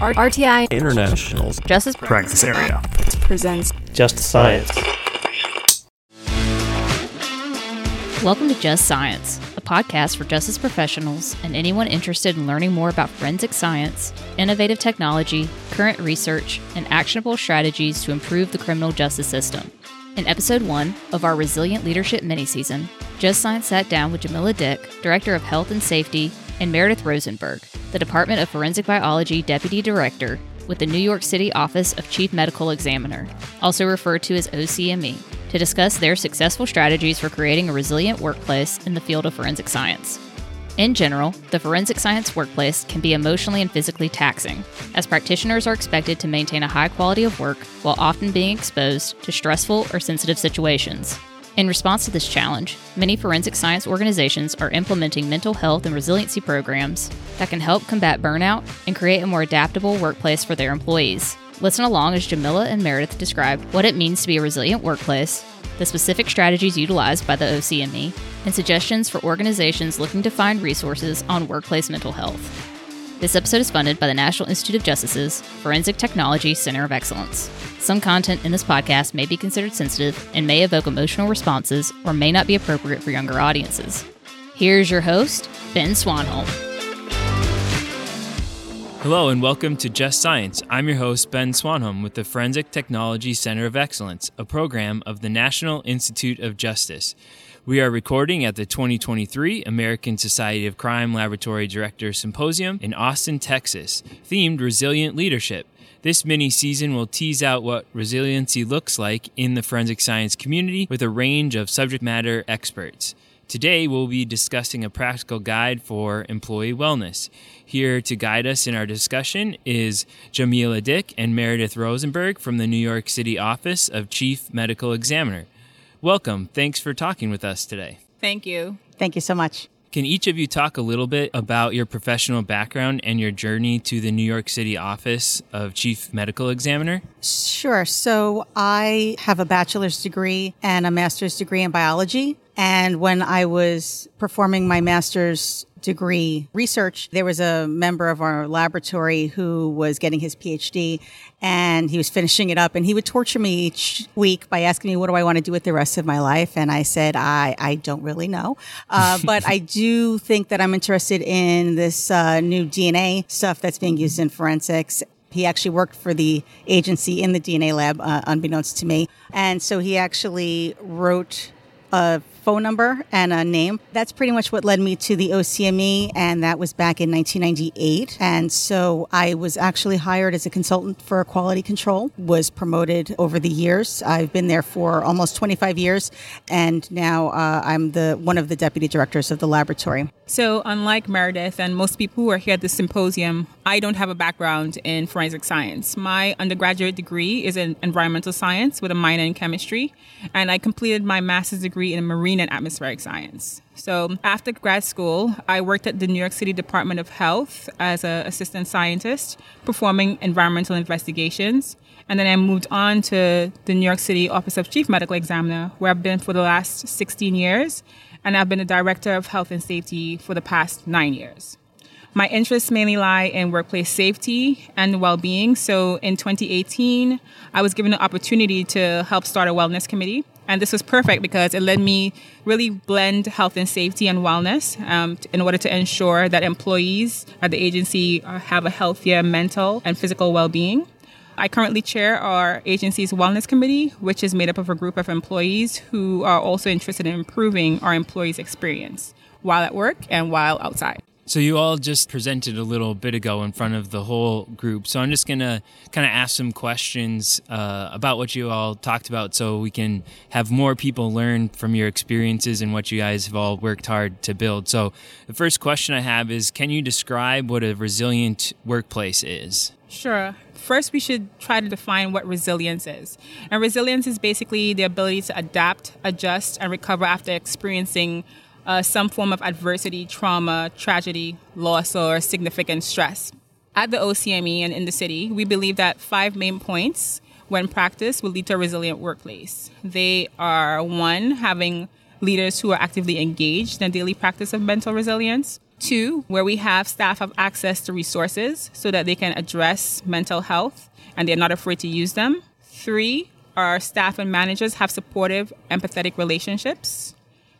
R- RTI International's Justice practice area. presents Just Science. Welcome to Just Science, a podcast for justice professionals and anyone interested in learning more about forensic science, innovative technology, current research, and actionable strategies to improve the criminal justice system. In episode one of our Resilient Leadership mini-season, Just Science sat down with Jamilla Dick, Director of Health and Safety, and Meredith Rosenberg, the Department of Forensic Biology Deputy Director with the New York City Office of Chief Medical Examiner, also referred to as OCME, to discuss their successful strategies for creating a resilient workplace in the field of forensic science. In general, the forensic science workplace can be emotionally and physically taxing, as practitioners are expected to maintain a high quality of work while often being exposed to stressful or sensitive situations. In response to this challenge, many forensic science organizations are implementing mental health and resiliency programs that can help combat burnout and create a more adaptable workplace for their employees. Listen along as Jamilla and Meredith describe what it means to be a resilient workplace, the specific strategies utilized by the OCME, and suggestions for organizations looking to find resources on workplace mental health. This episode is funded by the National Institute of Justice's Forensic Technology Center of Excellence. Some content in this podcast may be considered sensitive and may evoke emotional responses or may not be appropriate for younger audiences. Here's your host, Ben Swanholm. Hello and welcome to Just Science. I'm your host, Ben Swanholm, with the Forensic Technology Center of Excellence, a program of the National Institute of Justice. We are recording at the 2023 American Society of Crime Laboratory Director Symposium in Austin, Texas, themed Resilient Leadership. This mini season will tease out what resiliency looks like in the forensic science community with a range of subject matter experts. Today, we'll be discussing a practical guide for employee wellness. Here to guide us in our discussion is Jamilla Dick and Meredith Rosenberg from the New York City Office of Chief Medical Examiner. Welcome. Thanks for talking with us today. Thank you. Thank you so much. Can each of you talk a little bit about your professional background and your journey to the New York City Office of Chief Medical Examiner? Sure. So I have a bachelor's degree and a master's degree in biology. And when I was performing my master's degree research, there was a member of our laboratory who was getting his PhD and he was finishing it up and he would torture me each week by asking me, what do I want to do with the rest of my life? And I said, I, I don't really know. Uh, but I do think that I'm interested in this uh, new DNA stuff that's being used in forensics he actually worked for the agency in the DNA lab, uh, unbeknownst to me. And so he actually wrote a phone number and a name. That's pretty much what led me to the OCME, and that was back in 1998. And so I was actually hired as a consultant for quality control, was promoted over the years. I've been there for almost 25 years, and now uh, I'm the one of the deputy directors of the laboratory. So, unlike Meredith and most people who are here at the symposium, I don't have a background in forensic science. My undergraduate degree is in environmental science with a minor in chemistry, and I completed my master's degree in marine and atmospheric science. So, after grad school, I worked at the New York City Department of Health as an assistant scientist, performing environmental investigations. And then I moved on to the New York City Office of Chief Medical Examiner, where I've been for the last 16 years and I've been the director of health and safety for the past nine years. My interests mainly lie in workplace safety and well being. So in 2018, I was given an opportunity to help start a wellness committee. And this was perfect because it let me really blend health and safety and wellness um, in order to ensure that employees at the agency have a healthier mental and physical well being. I currently chair our agency's wellness committee, which is made up of a group of employees who are also interested in improving our employees' experience while at work and while outside. So you all just presented a little bit ago in front of the whole group. So I'm just gonna kind of ask some questions uh, about what you all talked about, so we can have more people learn from your experiences and what you guys have all worked hard to build. So the first question I have is, can you describe what a resilient workplace is? Sure. First, we should try to define what resilience is. And resilience is basically the ability to adapt, adjust, and recover after experiencing uh, some form of adversity, trauma, tragedy, loss, or significant stress. At the OCME and in the city, we believe that five main points, when practiced, will lead to a resilient workplace. They are one, having leaders who are actively engaged in daily practice of mental resilience. Two, where we have staff have access to resources so that they can address mental health and they're not afraid to use them. Three, our staff and managers have supportive, empathetic relationships.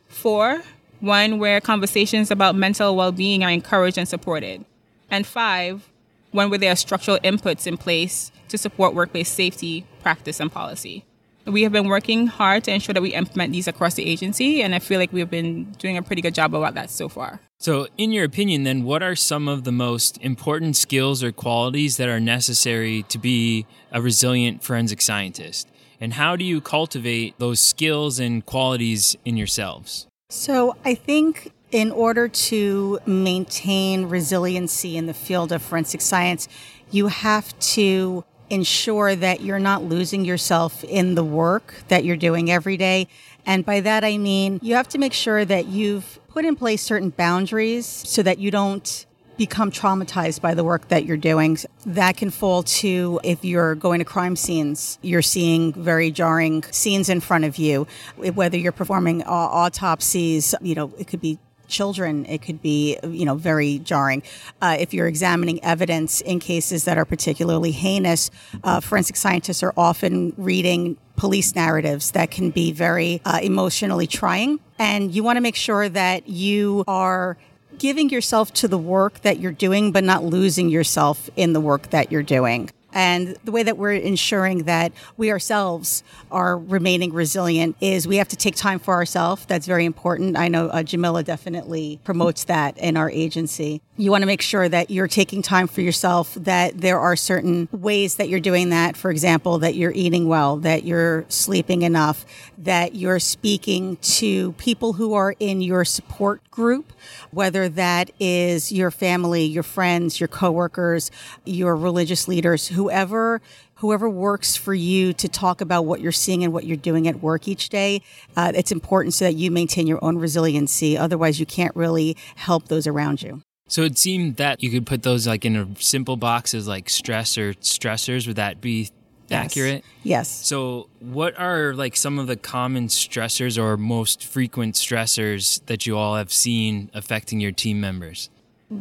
Four, one where conversations about mental well being are encouraged and supported. And five, one where there are structural inputs in place to support workplace safety, practice, and policy. We have been working hard to ensure that we implement these across the agency, and I feel like we've been doing a pretty good job about that so far. So, in your opinion, then, what are some of the most important skills or qualities that are necessary to be a resilient forensic scientist? And how do you cultivate those skills and qualities in yourselves? So, I think in order to maintain resiliency in the field of forensic science, you have to ensure that you're not losing yourself in the work that you're doing every day. And by that, I mean you have to make sure that you've put in place certain boundaries so that you don't become traumatized by the work that you're doing. That can fall to if you're going to crime scenes, you're seeing very jarring scenes in front of you, whether you're performing autopsies, you know, it could be children, it could be, you know, very jarring. Uh, if you're examining evidence in cases that are particularly heinous, uh, forensic scientists are often reading police narratives that can be very uh, emotionally trying. And you want to make sure that you are giving yourself to the work that you're doing, but not losing yourself in the work that you're doing. And the way that we're ensuring that we ourselves are remaining resilient is we have to take time for ourselves. That's very important. I know uh, Jamilla definitely promotes that in our agency. You want to make sure that you're taking time for yourself, that there are certain ways that you're doing that. For example, that you're eating well, that you're sleeping enough, that you're speaking to people who are in your support group, whether that is your family, your friends, your coworkers, your religious leaders, whoever whoever works for you to talk about what you're seeing and what you're doing at work each day. Uh, it's important so that you maintain your own resiliency. Otherwise, you can't really help those around you. So it seemed that you could put those like in a simple boxes like stress or stressors. Would that be Yes. accurate? Yes. So, what are like some of the common stressors or most frequent stressors that you all have seen affecting your team members?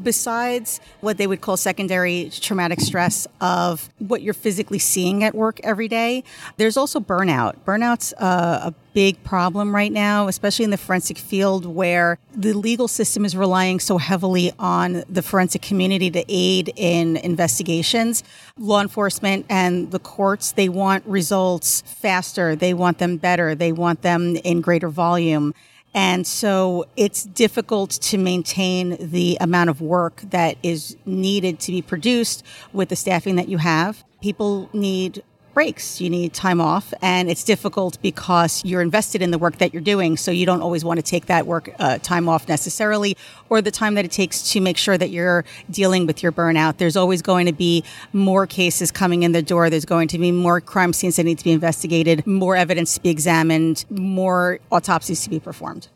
Besides what they would call secondary traumatic stress of what you're physically seeing at work every day, there's also burnout. Burnout's uh, a big problem right now, especially in the forensic field where the legal system is relying so heavily on the forensic community to aid in investigations. Law enforcement and the courts, they want results faster. They want them better. They want them in greater volume. And so it's difficult to maintain the amount of work that is needed to be produced with the staffing that you have. People need breaks. You need time off, and it's difficult because you're invested in the work that you're doing. So you don't always want to take that work uh, time off necessarily, or the time that it takes to make sure that you're dealing with your burnout. There's always going to be more cases coming in the door. There's going to be more crime scenes that need to be investigated, more evidence to be examined, more autopsies to be performed.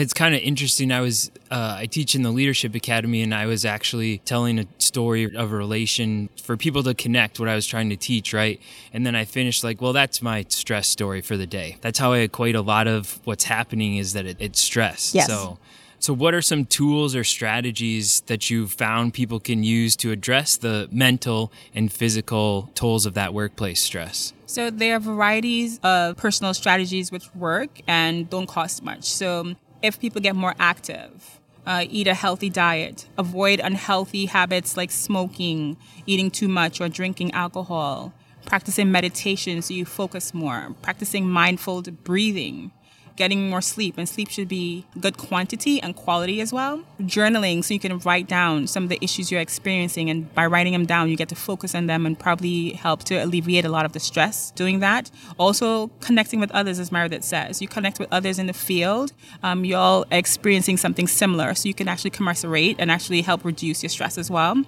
It's kind of interesting. I was uh, I teach in the leadership academy, and I was actually telling a story of a relation for people to connect what I was trying to teach, right? And then I finished like, well, that's my stress story for the day. That's how I equate a lot of what's happening is that it, it's stress. Yes. So, so what are some tools or strategies that you've found people can use to address the mental and physical tolls of that workplace stress? So there are varieties of personal strategies which work and don't cost much. So if people get more active, uh, eat a healthy diet, avoid unhealthy habits like smoking, eating too much, or drinking alcohol, practicing meditation so you focus more, practicing mindful breathing, getting more sleep, and sleep should be good quantity and quality as well. Journaling so you can write down some of the issues you're experiencing, and by writing them down, you get to focus on them and probably help to alleviate a lot of the stress doing that. Also, connecting with others, as Meredith says, you connect with others in the field, um, you're all experiencing something similar, so you can actually commiserate and actually help reduce your stress as well.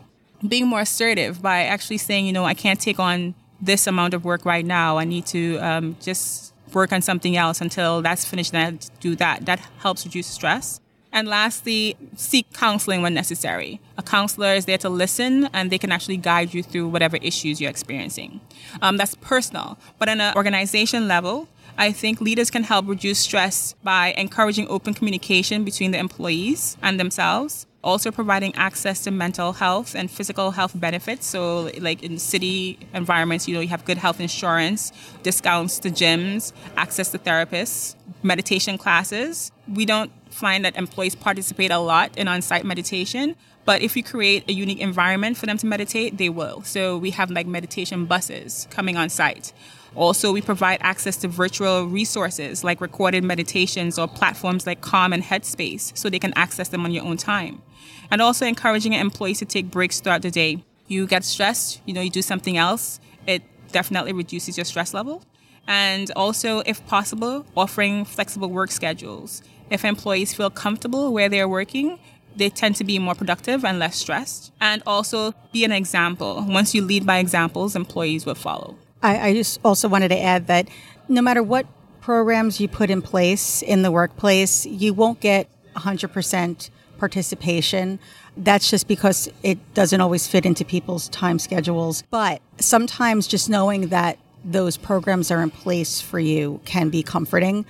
Being more assertive by actually saying, you know, I can't take on this amount of work right now. I need to um, just work on something else until that's finished and I do that. That helps reduce stress. And lastly, seek counseling when necessary. A counselor is there to listen and they can actually guide you through whatever issues you're experiencing. Um, that's personal. But on an organization level, I think leaders can help reduce stress by encouraging open communication between the employees and themselves, also providing access to mental health and physical health benefits. So, like in city environments, you know, you have good health insurance, discounts to gyms, access to therapists, meditation classes. We don't find that employees participate a lot in on site meditation. But if you create a unique environment for them to meditate, they will. So we have like meditation buses coming on site. Also, we provide access to virtual resources like recorded meditations or platforms like Calm and Headspace so they can access them on your own time. And also encouraging employees to take breaks throughout the day. You get stressed, you know, you do something else, it definitely reduces your stress level. And also, if possible, offering flexible work schedules. If employees feel comfortable where they're working, they tend to be more productive and less stressed. And also be an example. Once you lead by examples, employees will follow. I, I just also wanted to add that no matter what programs you put in place in the workplace, you won't get 100% participation. That's just because it doesn't always fit into people's time schedules. But sometimes just knowing that those programs are in place for you can be comforting.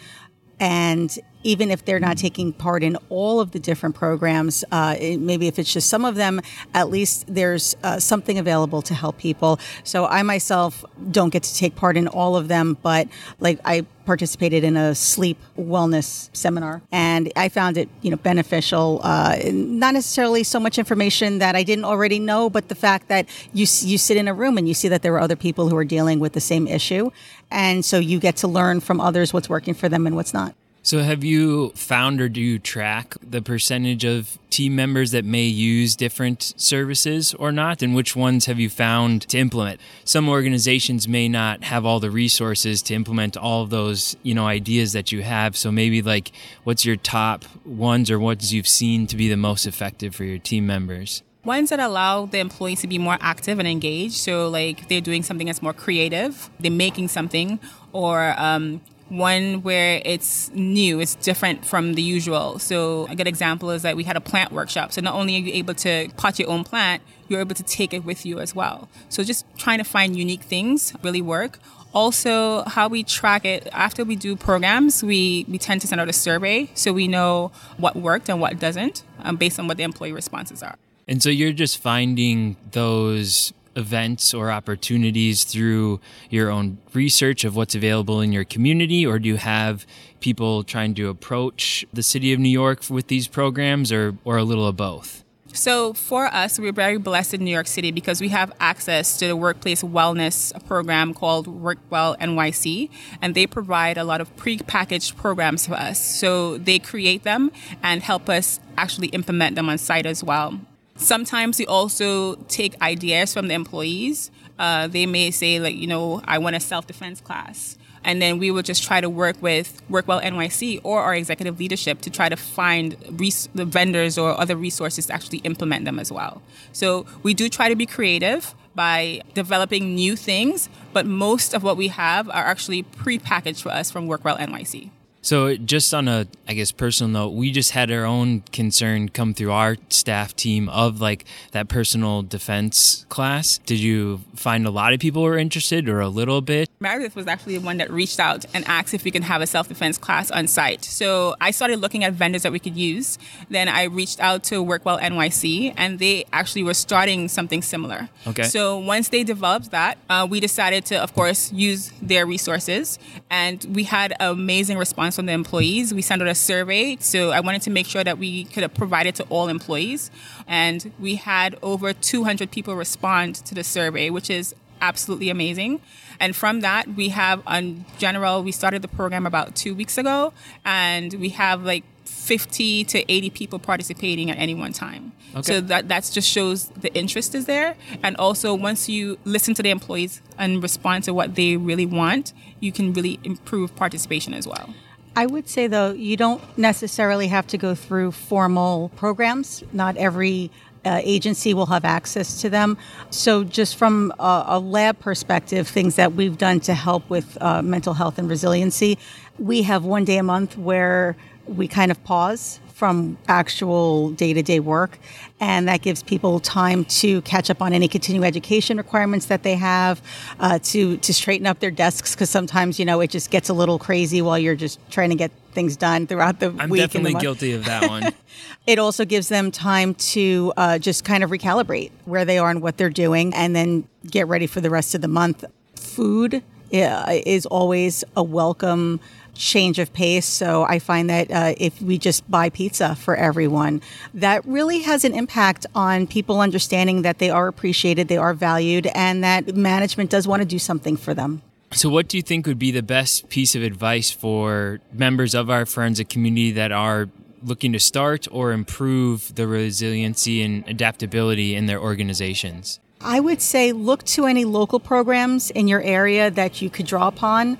And even if they're not taking part in all of the different programs, uh, maybe if it's just some of them, at least there's uh, something available to help people. So I myself don't get to take part in all of them, but like I participated in a sleep wellness seminar and I found it, you know, beneficial. Uh, not necessarily so much information that I didn't already know, but the fact that you you sit in a room and you see that there are other people who are dealing with the same issue, and so you get to learn from others what's working for them and what's not. So, have you found or do you track the percentage of team members that may use different services or not? And which ones have you found to implement? Some organizations may not have all the resources to implement all of those, you know, ideas that you have. So, maybe like what's your top ones or ones you've seen to be the most effective for your team members? Ones that allow the employees to be more active and engaged. So, like they're doing something that's more creative, they're making something, or um, one where it's new, it's different from the usual. So a good example is that we had a plant workshop. So not only are you able to pot your own plant, you're able to take it with you as well. So just trying to find unique things really work. Also, how we track it after we do programs, we, we tend to send out a survey so we know what worked and what doesn't um, based on what the employee responses are. And so you're just finding those events or opportunities through your own research of what's available in your community, or do you have people trying to approach the city of New York with these programs, or, or a little of both? So, for us, we're very blessed in New York City because we have access to the workplace wellness program called WorkWell NYC, and they provide a lot of pre-packaged programs for us. So, they create them and help us actually implement them on site as well. Sometimes we also take ideas from the employees. Uh, they may say, like, you know, I want a self defense class. And then we would just try to work with WorkWell NYC or our executive leadership to try to find res- the vendors or other resources to actually implement them as well. So we do try to be creative by developing new things, but most of what we have are actually pre-packaged for us from WorkWell NYC. So, just on a, I guess, personal note, we just had our own concern come through our staff team of like that personal defense class. Did you find a lot of people were interested or a little bit? Meredith was actually the one that reached out and asked if we can have a self defense class on site. So, I started looking at vendors that we could use. Then I reached out to Workwell NYC and they actually were starting something similar. Okay. So, once they developed that, uh, we decided to, of course, use their resources. And we had amazing response response from the employees. We sent out a survey, so I wanted to make sure that we could have provided to all employees. And we had over 200 people respond to the survey, which is absolutely amazing. And from that, we have on general, we started the program about two weeks ago, and we have like 50 to 80 people participating at any one time. Okay. So that that just shows the interest is there. And also, once you listen to the employees and respond to what they really want, you can really improve participation as well. I would say, though, you don't necessarily have to go through formal programs. Not every uh, agency will have access to them. So, just from a, a, lab perspective, things that we've done to help with uh, mental health and resiliency, we have one day a month where we kind of pause from actual day to day work. And that gives people time to catch up on any continuing education requirements that they have, uh, to, to straighten up their desks, because sometimes, you know, it just gets a little crazy while you're just trying to get things done throughout the I'm week. and the definitely guilty of that one. It also gives them time to uh, just kind of recalibrate where they are and what they're doing, and then get ready for the rest of the month. Food uh, is always a welcome change of pace. So I find that uh, if we just buy pizza for everyone, that really has an impact on people understanding that they are appreciated, they are valued, and that management does want to do something for them. So, what do you think would be the best piece of advice for members of our friends, forensic community that are looking to start or improve the resiliency and adaptability in their organizations? I would say look to any local programs in your area that you could draw upon.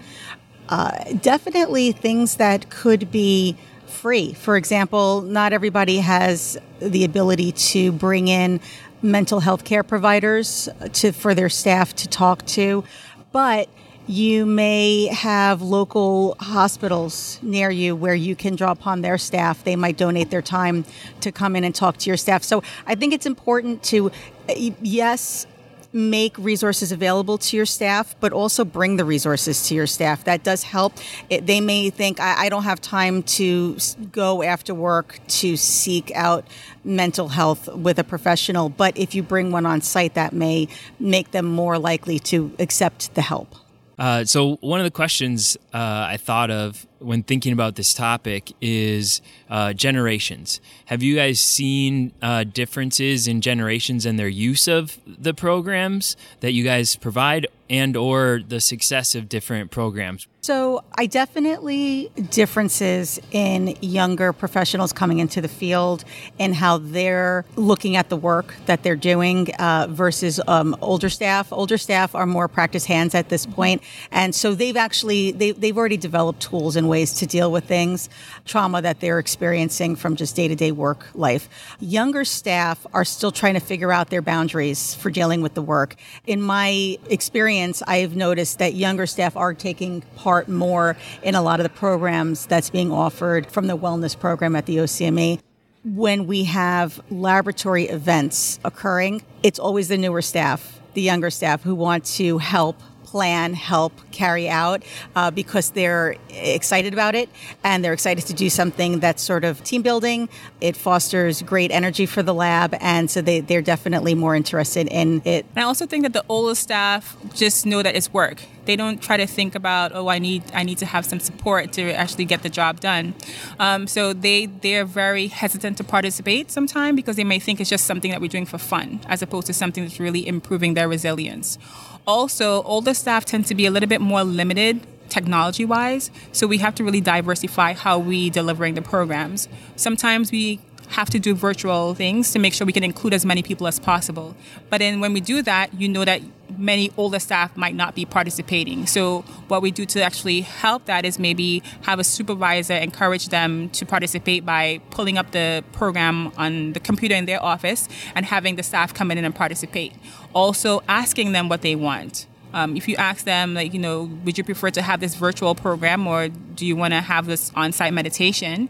Uh, definitely things that could be free. For example, not everybody has the ability to bring in mental health care providers to for their staff to talk to, but you may have local hospitals near you where you can draw upon their staff. They might donate their time to come in and talk to your staff. So I think it's important to, yes, make resources available to your staff, but also bring the resources to your staff. That does help. It, they may think, I, I, don't have time to go after work to seek out mental health with a professional, but if you bring one on site, that may make them more likely to accept the help. Uh, so one of the questions uh, I thought of when thinking about this topic is uh, generations. Have you guys seen uh, differences in generations and their use of the programs that you guys provide, and or the success of different programs? So I definitely differences in younger professionals coming into the field and how they're looking at the work that they're doing uh, versus um, older staff. Older staff are more practice hands at this point, and so they've actually they, they've already developed tools and ways to deal with things, trauma that they're experiencing from just day to day work life. Younger staff are still trying to figure out their boundaries for dealing with the work. In my experience, I've noticed that younger staff are taking part more in a lot of the programs that's being offered from the wellness program at the OCME when we have laboratory events occurring, it's always the newer staff, the younger staff who want to help plan, help carry out uh, because they're excited about it and they're excited to do something that's sort of team building. It fosters great energy for the lab, and so they, they're definitely more interested in it. And I also think that the older staff just know that it's work. They don't try to think about, oh, I need I need to have some support to actually get the job done. Um, so they they're very hesitant to participate sometimes because they may think it's just something that we're doing for fun, as opposed to something that's really improving their resilience. Also, older staff tend to be a little bit more limited technology wise, so we have to really diversify how we delivering the programs. Sometimes we have to do virtual things to make sure we can include as many people as possible. But then when we do that, you know that many older staff might not be participating. So what we do to actually help that is maybe have a supervisor encourage them to participate by pulling up the program on the computer in their office and having the staff come in and participate. Also asking them what they want. Um, if you ask them, like, you know, would you prefer to have this virtual program or do you want to have this on site meditation?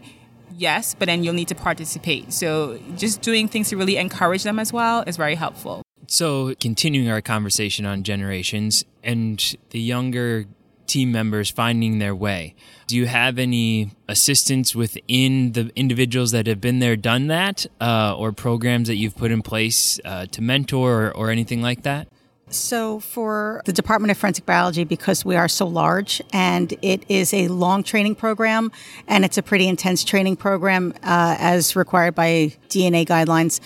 Yes, but then you'll need to participate. So just doing things to really encourage them as well is very helpful. So, continuing our conversation on generations and the younger team members finding their way, do you have any assistance within the individuals that have been there, done that, uh, or programs that you've put in place uh, to mentor or, or anything like that? So, for the Department of Forensic Biology, because we are so large and it is a long training program and it's a pretty intense training program uh, as required by DNA guidelines,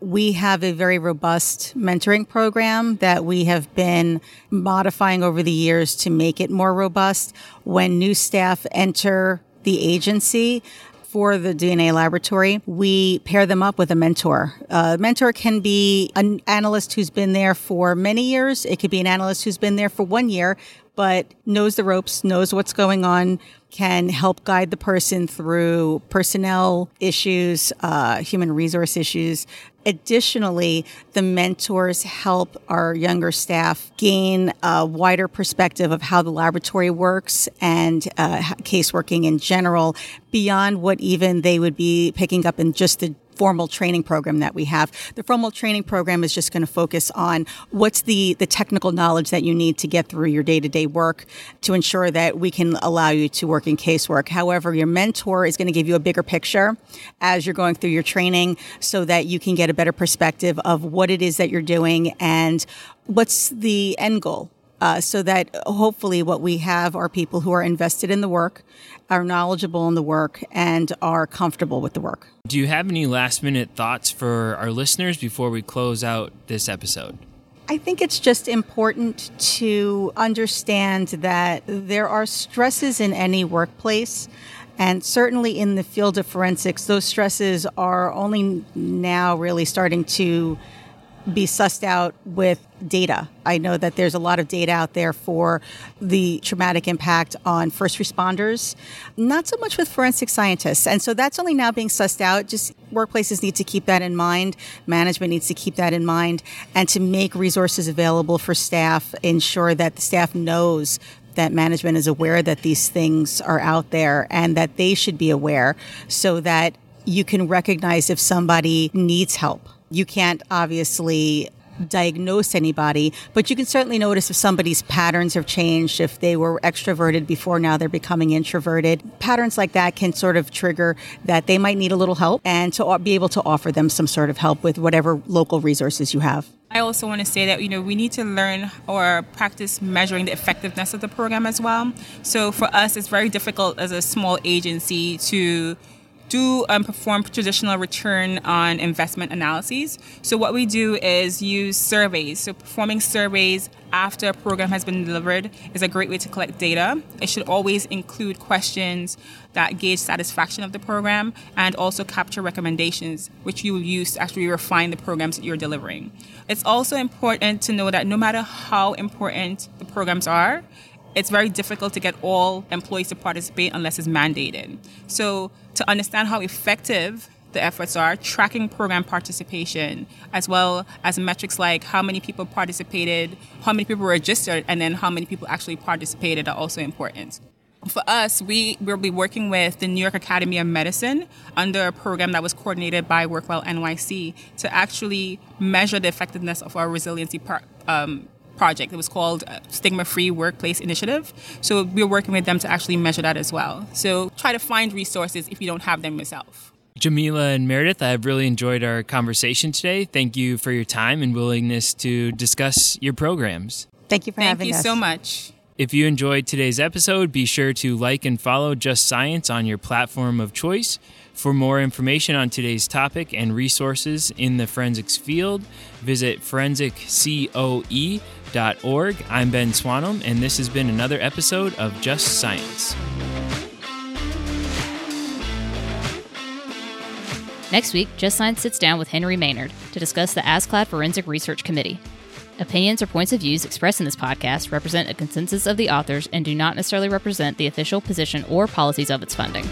we have a very robust mentoring program that we have been modifying over the years to make it more robust. When new staff enter the agency, for the DNA laboratory, we pair them up with a mentor. A mentor can be an analyst who's been there for many years. It could be an analyst who's been there for one year, but knows the ropes, knows what's going on, can help guide the person through personnel issues, uh, human resource issues, Additionally, the mentors help our younger staff gain a wider perspective of how the laboratory works and uh, caseworking in general beyond what even they would be picking up in just the formal training program that we have. The formal training program is just going to focus on what's the, the technical knowledge that you need to get through your day to day work to ensure that we can allow you to work in casework. However, your mentor is going to give you a bigger picture as you're going through your training so that you can get a better perspective of what it is that you're doing and what's the end goal uh, so that hopefully what we have are people who are invested in the work, are knowledgeable in the work, and are comfortable with the work. Do you have any last minute thoughts for our listeners before we close out this episode? I think it's just important to understand that there are stresses in any workplace. And certainly in the field of forensics, those stresses are only now really starting to be sussed out with data. I know that there's a lot of data out there for the traumatic impact on first responders, not so much with forensic scientists. And so that's only now being sussed out. Just workplaces need to keep that in mind. Management needs to keep that in mind and to make resources available for staff, ensure that the staff knows that management is aware that these things are out there and that they should be aware so that you can recognize if somebody needs help you can't obviously diagnose anybody, but you can certainly notice if somebody's patterns have changed, if they were extroverted before, now they're becoming introverted. Patterns like that can sort of trigger that they might need a little help and to be able to offer them some sort of help with whatever local resources you have. I also want to say that you know we need to learn or practice measuring the effectiveness of the program as well. So for us, it's very difficult as a small agency to do um, perform traditional return on investment analyses. So what we do is use surveys. So performing surveys after a program has been delivered is a great way to collect data. It should always include questions that gauge satisfaction of the program and also capture recommendations, which you will use to actually refine the programs that you're delivering. It's also important to know that no matter how important the programs are, it's very difficult to get all employees to participate unless it's mandated. So, to understand how effective the efforts are, tracking program participation, as well as metrics like how many people participated, how many people registered, and then how many people actually participated are also important. For us, we will be working with the New York Academy of Medicine under a program that was coordinated by WorkWell NYC to actually measure the effectiveness of our resiliency par- um, project. It was called uh, Stigma Free Workplace Initiative. So we're working with them to actually measure that as well. So try to find resources if you don't have them yourself. Jamilla and Meredith, I've really enjoyed our conversation today. Thank you for your time and willingness to discuss your programs. Thank you for Thank having you us. Thank you so much. If you enjoyed today's episode, be sure to like and follow Just Science on your platform of choice. For more information on today's topic and resources in the forensics field, visit forensiccoe.org. I'm Ben Swanholm, and this has been another episode of Just Science. Next week, Just Science sits down with Henry Maynard to discuss the ASCLD Forensic Research Committee. Opinions or points of views expressed in this podcast represent a consensus of the authors and do not necessarily represent the official position or policies of its funding.